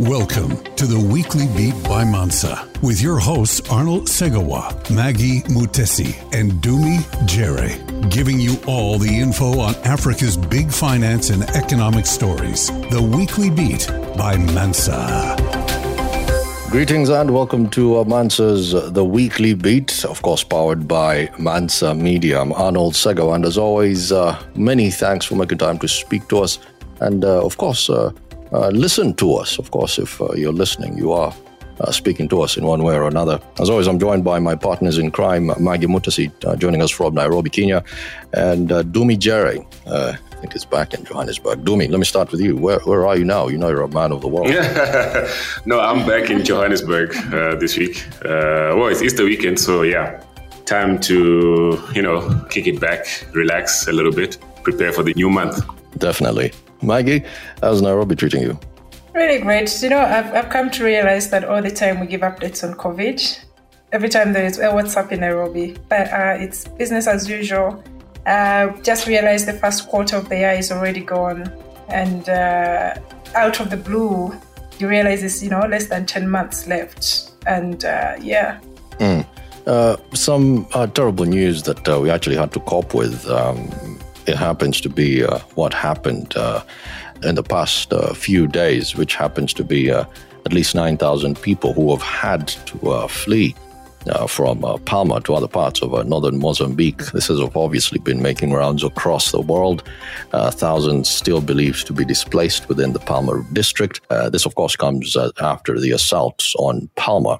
Welcome to the Weekly Beat by Mansa with your hosts Arnold Segawa, Maggie Mutesi, and Dumi Jere, giving you all the info on Africa's big finance and economic stories. The Weekly Beat by Mansa. Greetings and welcome to Mansa's uh, The Weekly Beat, of course, powered by Mansa Media. I'm Arnold Segawa, and as always, uh, many thanks for making time to speak to us. And uh, of course, uh, uh, listen to us. Of course, if uh, you're listening, you are uh, speaking to us in one way or another. As always, I'm joined by my partners in crime, Maggie Mutesi, uh, joining us from Nairobi, Kenya, and uh, Dumi Jere. Uh, I think it's back in Johannesburg. Dumi, let me start with you. Where, where are you now? You know you're a man of the world. no, I'm back in Johannesburg this week. well, it's Easter weekend, so yeah, time to, you know, kick it back, relax a little bit, prepare for the new month. Definitely. Maggie, how's Nairobi treating you? Really great. You know, I've, I've come to realize that all the time we give updates on COVID. Every time there is, well, what's up in Nairobi? But uh, it's business as usual. Uh, just realized the first quarter of the year is already gone. And uh, out of the blue, you realize it's, you know, less than 10 months left. And uh, yeah. Mm. some uh, terrible news that uh, we actually had to cope with. Um, it happens to be uh, what happened uh, in the past uh, few days, which happens to be uh, at least 9,000 people who have had to uh, flee. Uh, from Palma to other parts of northern Mozambique. This has obviously been making rounds across the world. thousands still believed to be displaced within the Palma district. this, of course, comes after the assaults on Palma.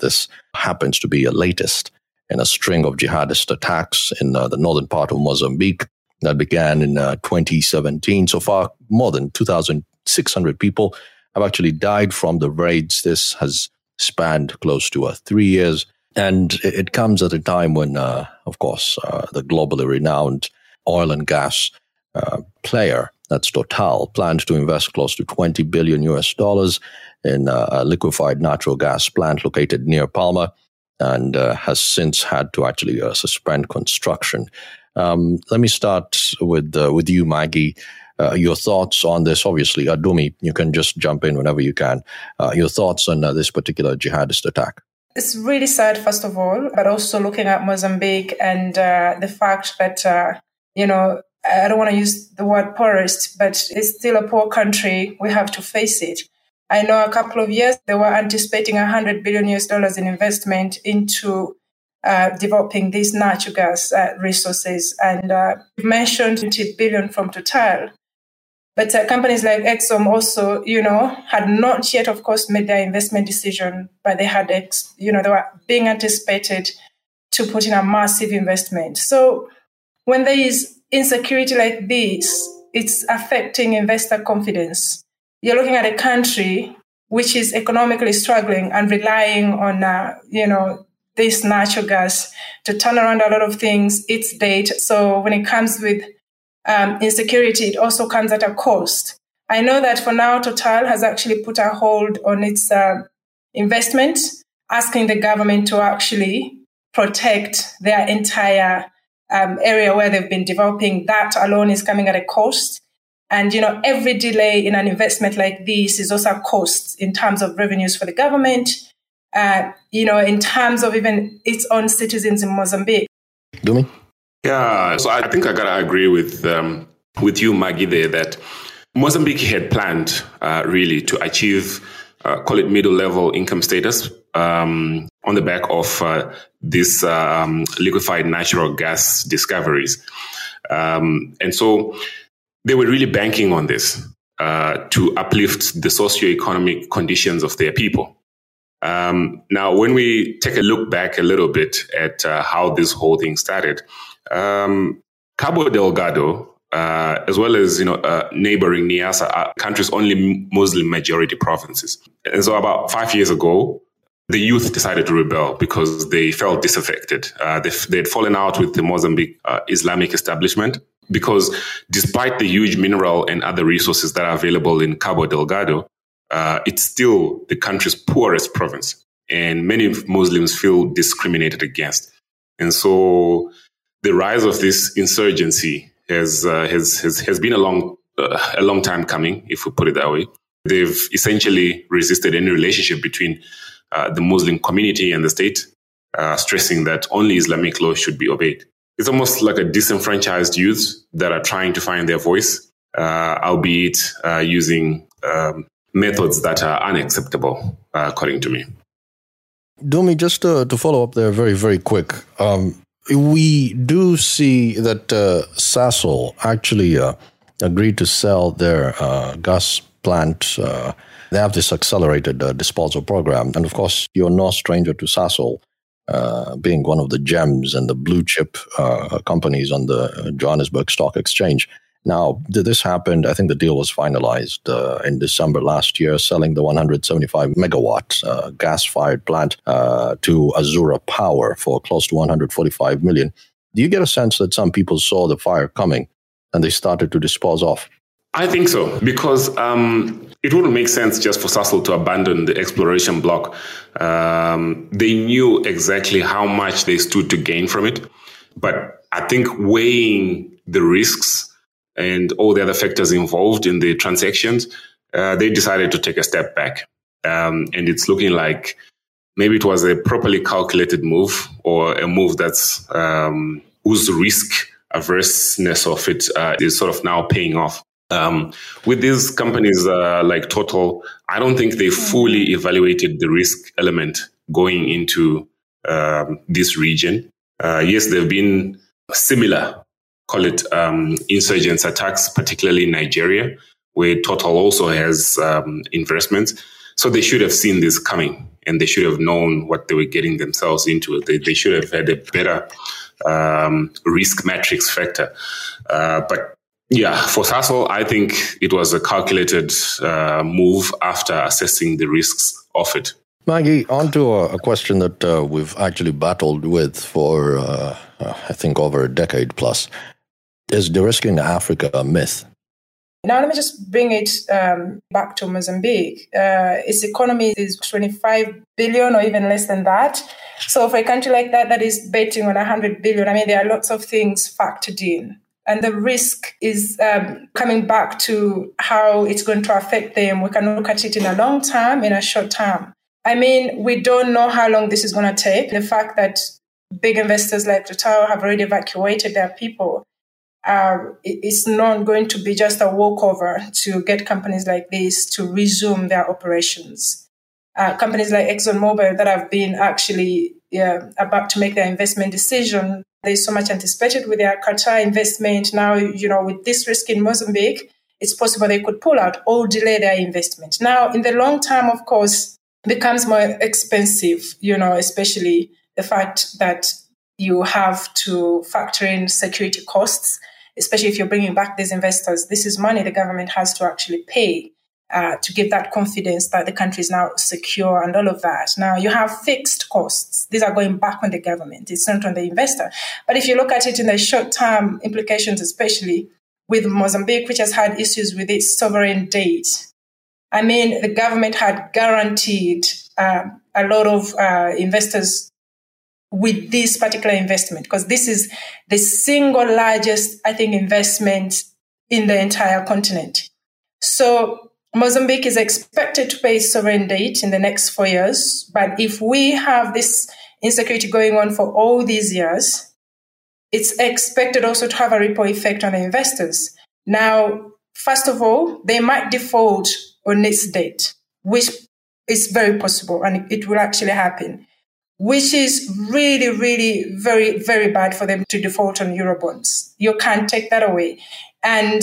this happens to be a latest in a string of jihadist attacks in the northern part of Mozambique that began in uh, 2017. So far, more than 2,600 people have actually died from the raids. This has spanned close to uh, three years. And it, comes at a time when, uh, of course, uh, the globally renowned oil and gas uh, player, that's Total, plans to invest close to 20 billion US dollars in uh, a liquefied natural gas plant located near Palma and has since had to actually suspend construction. Um, let me start with uh, with you, Maggie. Uh, your thoughts on this? Obviously, Adumi, you can just jump in whenever you can. Uh, your thoughts on uh, this particular jihadist attack? It's really sad, first of all, but also looking at Mozambique and uh, the fact that uh, you know I don't want to use the word poorest, but it's still a poor country. We have to face it. I know a couple of years they were anticipating 100 billion US dollars in investment into uh, developing these natural gas uh, resources. And uh, you mentioned 20 billion from Total. But uh, companies like Exxon also, you know, had not yet, of course, made their investment decision, but they had, ex- you know, they were being anticipated to put in a massive investment. So when there is insecurity like this, it's affecting investor confidence. You're looking at a country which is economically struggling and relying on, uh, you know, this natural gas to turn around a lot of things, its date. So when it comes with um, insecurity, it also comes at a cost. I know that for now, Total has actually put a hold on its uh, investment, asking the government to actually protect their entire um, area where they've been developing. That alone is coming at a cost. And, you know, every delay in an investment like this is also a cost in terms of revenues for the government, uh, you know, in terms of even its own citizens in Mozambique. Dumi? Yeah, so I think I gotta agree with um, with you, Maggie, there that Mozambique had planned uh, really to achieve, uh, call it middle level income status um, on the back of uh, these um, liquefied natural gas discoveries. Um, and so they were really banking on this uh, to uplift the socio-economic conditions of their people. Um, now, when we take a look back a little bit at uh, how this whole thing started, um, Cabo Delgado, uh, as well as you know uh, neighboring Niassa, are countries only Muslim majority provinces. And so, about five years ago, the youth decided to rebel because they felt disaffected. Uh, they, had fallen out with the Mozambique uh, Islamic establishment because, despite the huge mineral and other resources that are available in Cabo Delgado, uh, it's still the country's poorest province. And many Muslims feel discriminated against. And so the rise of this insurgency has, uh, has, has, has been a long, uh, a long time coming, if we put it that way. They've essentially resisted any relationship between uh, the Muslim community and the state, uh, stressing that only Islamic law should be obeyed. It's almost like a disenfranchised youth that are trying to find their voice, uh, albeit using um, methods that are unacceptable, uh, according to me. Dumi, just to, to follow up there very, very quick. Um, we do see that uh, Sasol actually uh, agreed to sell their uh, gas plant. Uh, they have this accelerated uh, disposal program. And of course, you're no stranger to Sasol. Uh, being one of the gems and the blue chip companies on the Johannesburg Stock Exchange. Now, this happened. I think the deal was finalized uh, in December last year, selling the 175 megawatt uh, gas fired plant uh, to Azura Power for close to 145 million. Do you get a sense that some people saw the fire coming and they started to dispose off? I think so, because um, it wouldn't make sense just for Sasol to abandon the exploration block. Um, they knew exactly how much they stood to gain from it. But I think weighing the risks and all the other factors involved in the transactions, uh, they decided to take a step back. Um, and it's looking like maybe it was a properly calculated move or a move that's um, whose risk averseness of it uh, is sort of now paying off. Um, with these companies uh, like Total, I don't think they fully evaluated the risk element going into um, this region. Uh, yes, there have been similar call it um, insurgents attacks, particularly in Nigeria, where Total also has um, investments. So they should have seen this coming and they should have known what they were getting themselves into. They, they should have had a better um, risk matrix factor. Uh, but yeah, for Sasol, I think it was a calculated uh, move after assessing the risks of it. Maggie, on to a, a question that uh, we've actually battled with for, uh, I think, over a decade plus. Is de-risking Africa a myth? Now, let me just bring it um, back to Mozambique. Uh, its economy is 25 billion or even less than that. So, for a country like that, that is betting on 100 billion, I mean, there are lots of things factored in. And the risk is um, coming back to how it's going to affect them. We can look at it in a long term, in a short term. I mean, we don't know how long this is going to take. The fact that big investors like Total have already evacuated their people uh, it's not going to be just a walkover to get companies like this to resume their operations. Uh, companies like ExxonMobil that have been actually yeah, about to make their investment decision. There's so much anticipated with their Qatar investment. Now, you know, with this risk in Mozambique, it's possible they could pull out or delay their investment. Now, in the long term, of course, becomes more expensive, you know, especially the fact that you have to factor in security costs especially if you're bringing back these investors, this is money the government has to actually pay uh, to give that confidence that the country is now secure and all of that. Now, you have fixed costs. These are going back on the government. It's not on the investor. But if you look at it in the short term implications, especially with Mozambique, which has had issues with its sovereign debt, I mean, the government had guaranteed uh, a lot of uh, investors with this particular investment because this is the single largest, I think, investment in the entire continent. So Mozambique is expected to pay sovereign debt in the next four years. But if we have this insecurity going on for all these years, it's expected also to have a ripple effect on the investors. Now, first of all, they might default on its debt, which is very possible and it will actually happen which is really, really very, very bad for them to default on Eurobonds. You can't take that away. And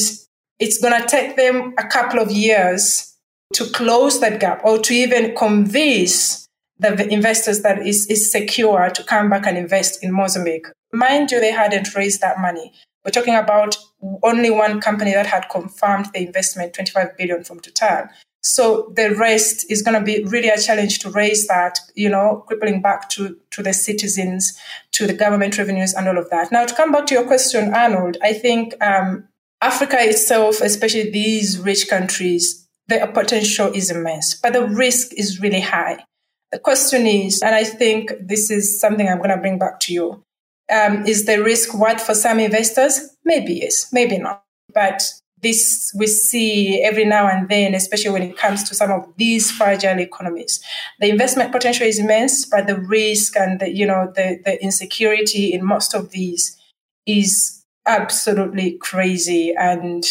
it's going to take them a couple of years to close that gap or to even convince the investors that is, is secure to come back and invest in Mozambique. Mind you, they hadn't raised that money. We're talking about only one company that had confirmed the investment, 25 billion from Total. So the rest is going to be really a challenge to raise that, you know, crippling back to, to the citizens, to the government revenues and all of that. Now, to come back to your question, Arnold, I think um, Africa itself, especially these rich countries, the potential is immense, but the risk is really high. The question is, and I think this is something I'm going to bring back to you, um, is the risk worth for some investors? Maybe yes, maybe not. But this we see every now and then, especially when it comes to some of these fragile economies. The investment potential is immense, but the risk and the, you know the, the insecurity in most of these is absolutely crazy. And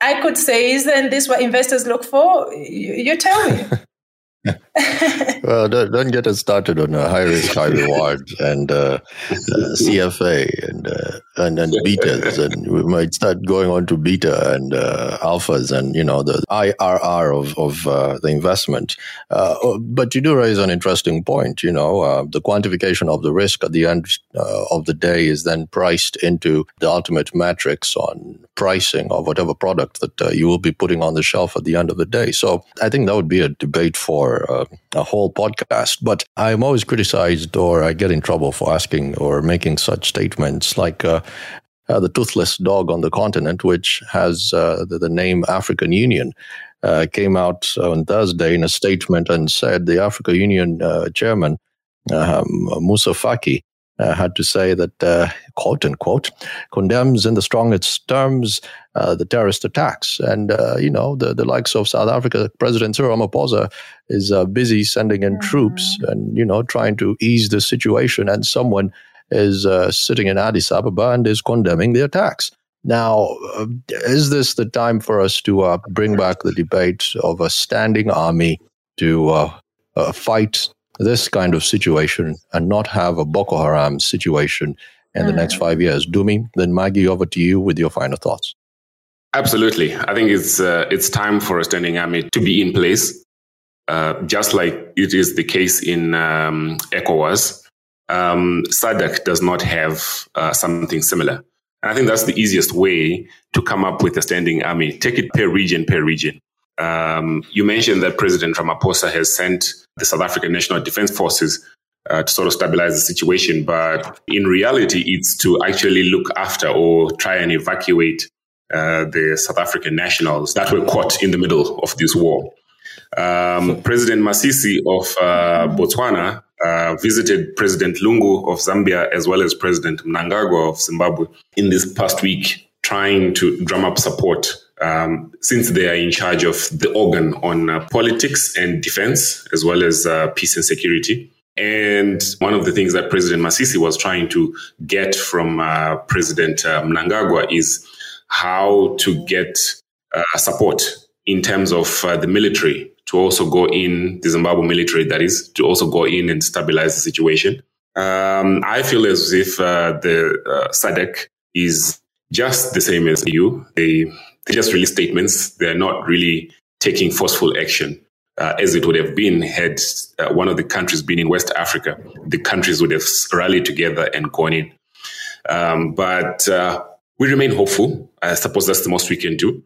I could say, isn't this what investors look for? You, you tell me. well, don't, don't, get us started on high risk, high reward and uh, uh, CFA and, uh, and and betas, and we might start going on to beta and uh, alphas and you know the IRR of of uh, the investment. Uh, but you do raise an interesting point. You know, the quantification of the risk at the end of the day is then priced into the ultimate metrics on pricing of whatever product that you will be putting on the shelf at the end of the day. So I think that would be a debate for uh, a whole podcast. But I'm always criticized or I get in trouble for asking or making such statements like uh, uh, the toothless dog on the continent, which has uh, the, the, name African Union. Uh, came out on Thursday in a statement and said the African Union uh, chairman, um, Faki, uh, had to say that, uh, quote unquote, condemns in the strongest terms uh, the terrorist attacks. And, uh, you know, the, the likes of South Africa, President Cyril Ramaphosa is uh, busy sending in mm-hmm. troops and, you know, trying to ease the situation. And someone is uh, sitting in Addis Ababa and is condemning the attacks. Now, is this the time for us to bring back the debate of a standing army to fight this kind of situation and not have a Boko Haram situation in mm. the next mm. five years. Dumi, then Maggie, over to you with your final thoughts. Absolutely. I think it's, uh, it's time for a standing army to be in place, uh, just like it is the case in um, ECOWAS. Um, SADC does not have uh, something similar. And I think that's the easiest way to come up with a standing army. Take it per region, per region. Um, you mentioned that President Ramaphosa has sent the South African National Defense Forces uh, to sort of stabilize the situation, but in reality, it's to actually look after or try and evacuate uh, the South African nationals that were caught in the middle of this war. Um, President Masisi of uh, Botswana uh, visited President Lungu of Zambia as well as President Mnangagwa of Zimbabwe in this past week, trying to drum up support um, since they are in charge of the organ on uh, politics and defense, as well as uh, peace and security. And one of the things that President Masisi was trying to get from uh, President uh, Mnangagwa is how to get uh, support in terms of uh, the military to also go in, the Zimbabwe military, that is, to also go in and stabilize the situation. Um, I feel as if the SADC is just the same as you. They they just release statements. They're not really taking forceful action. Uh, as it would have been had uh, one of the countries been in West Africa, the countries would have rallied together and gone in. Um, but uh, we remain hopeful. I suppose that's the most we can do.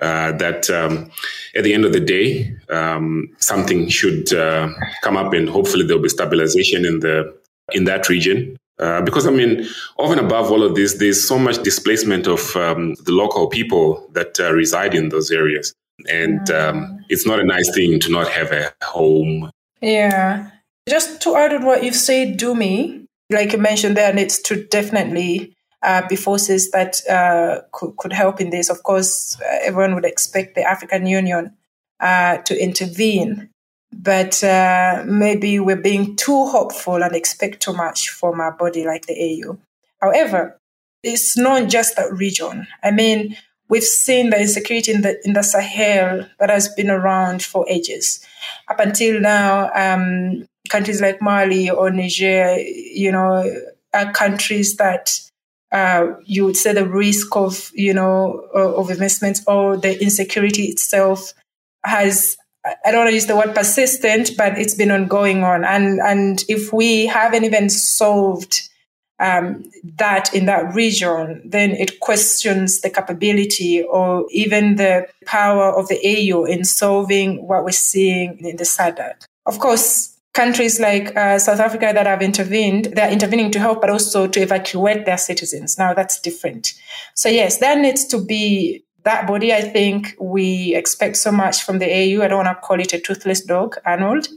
Uh, that um, at the end of the day, um, something should uh, come up, and hopefully there'll be stabilization in the in that region. Uh, because I mean, over and above all of this, there's so much displacement of um, the local people that uh, reside in those areas, and um, it's not a nice thing to not have a home. Yeah, just to add on what you've said, Dumi, like you mentioned, there needs to definitely uh, be forces that uh, could, could help in this. Of course, uh, everyone would expect the African Union to intervene but uh, maybe we're being too hopeful and expect too much from our body like the AU. However, it's not just that region. I mean, we've seen the insecurity in the in the Sahel that has been around for ages. Up until now, um, countries like Mali or Niger, you know, are countries that uh, you would say the risk of you know of investments or the insecurity itself has I don't want to use the word persistent, but it's been ongoing on. And and if we haven't even solved um, that in that region, then it questions the capability or even the power of the AU in solving what we're seeing in the SADC. Of course, countries like uh, South Africa that have intervened, they're intervening to help, but also to evacuate their citizens. Now that's different. So yes, there needs to be that body, I think we expect so much from the AU. I don't want to call it a toothless dog, Arnold,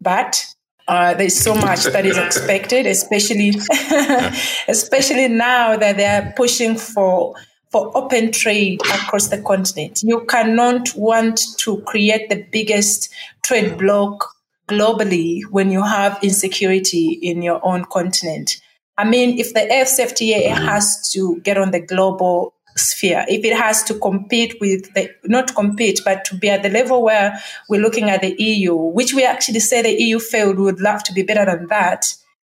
but uh, there's so much that is expected, especially especially now that they are pushing for for open trade across the continent. You cannot want to create the biggest trade bloc globally when you have insecurity in your own continent. I mean, if the AFCFTA has to get on the global sphere, if it has to compete with the, not compete, but to be at the level where we're looking at the EU, which we actually say the EU failed, we would love to be better than that,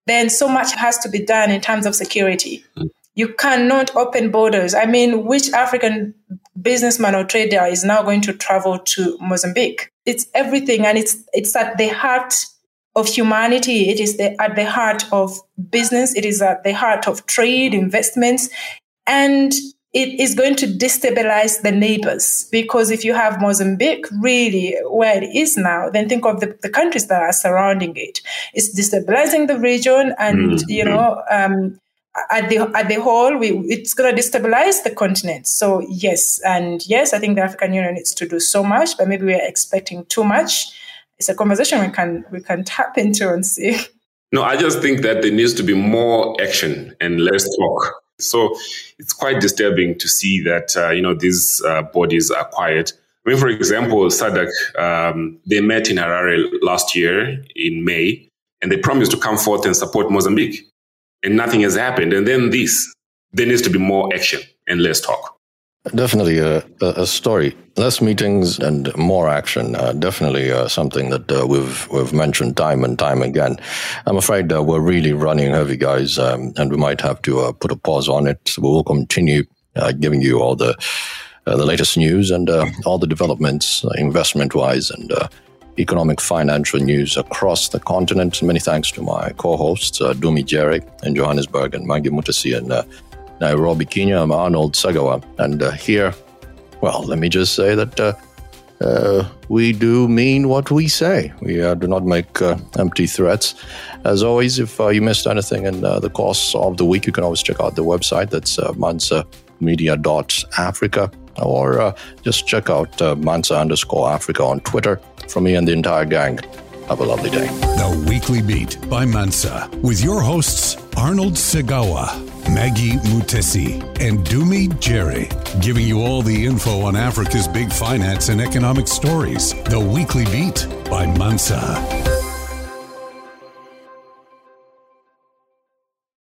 then so much has to be done in terms of security. Mm. You cannot open borders. I mean, which African businessman or trader is now going to travel to Mozambique? It's everything, and it's it's at the heart of humanity. It is the, at the heart of business. It is at the heart of trade, investments, and it is going to destabilize the neighbors because if you have Mozambique really where it is now, then think of the, the countries that are surrounding it. It's destabilizing the region, and mm-hmm. you know, um, at the at the whole, we, it's going to destabilize the continent. So yes, and yes, I think the African Union needs to do so much, but maybe we are expecting too much. It's a conversation we can we can tap into and see. No, I just think that there needs to be more action and less talk. So it's quite disturbing to see that uh, you know these uh, bodies are quiet. I mean, for example, SADC um, they met in Harare last year in May, and they promised to come forth and support Mozambique and nothing has happened. And then this, there needs to be more action and less talk. Definitely a, a story. Less meetings and more action. Uh, definitely uh, something that uh, we've we've mentioned time and time again. I'm afraid uh, we're really running heavy, guys, um, and we might have to uh, put a pause on it. We will continue uh, giving you all the the latest news and all the developments, investment wise, and economic financial news across the continent. Many thanks to my co-hosts, Dumi Jere in Johannesburg and Maggie Mutesi in uh, Nairobi, Kenya. I'm Arnold Segawa. And uh, here, well, let me just say that uh, uh, we do mean what we say. We uh, do not make empty threats. As always, if you missed anything in the course of the week, you can always check out the website. That's uh, mansamedia.africa or uh, just check out uh, Mansa underscore Africa on Twitter. From me and the entire gang, have a lovely day. The Weekly Beat by Mansa with your hosts Arnold Segawa, Maggie Mutesi, and Dumi Jere, giving you all the info on Africa's big finance and economic stories. The Weekly Beat by Mansa.